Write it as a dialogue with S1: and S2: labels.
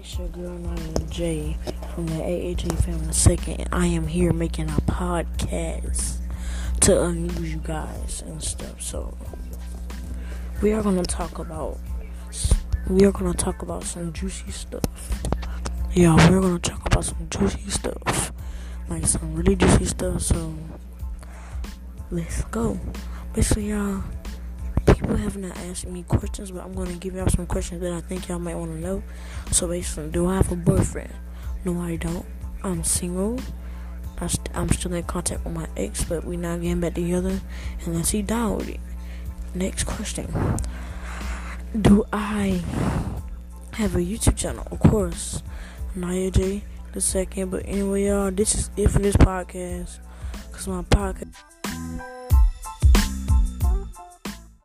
S1: It's your girl Naya J from the AAJ Family Second. I am here making a podcast to amuse you guys and stuff. So we are gonna talk about we are gonna talk about some juicy stuff. Yeah, we're gonna talk about some juicy stuff, like some really juicy stuff. So let's go. Basically, y'all people have not asked me questions, but I'm to give y'all some questions that I think y'all might want to know. So basically, do I have a boyfriend? No, I don't. I'm single. I st- I'm still in contact with my ex, but we're not getting back together unless he down with it. Next question. Do I have a YouTube channel? Of course. Naya J the second. But anyway, y'all, this is it for this podcast. Cause my podcast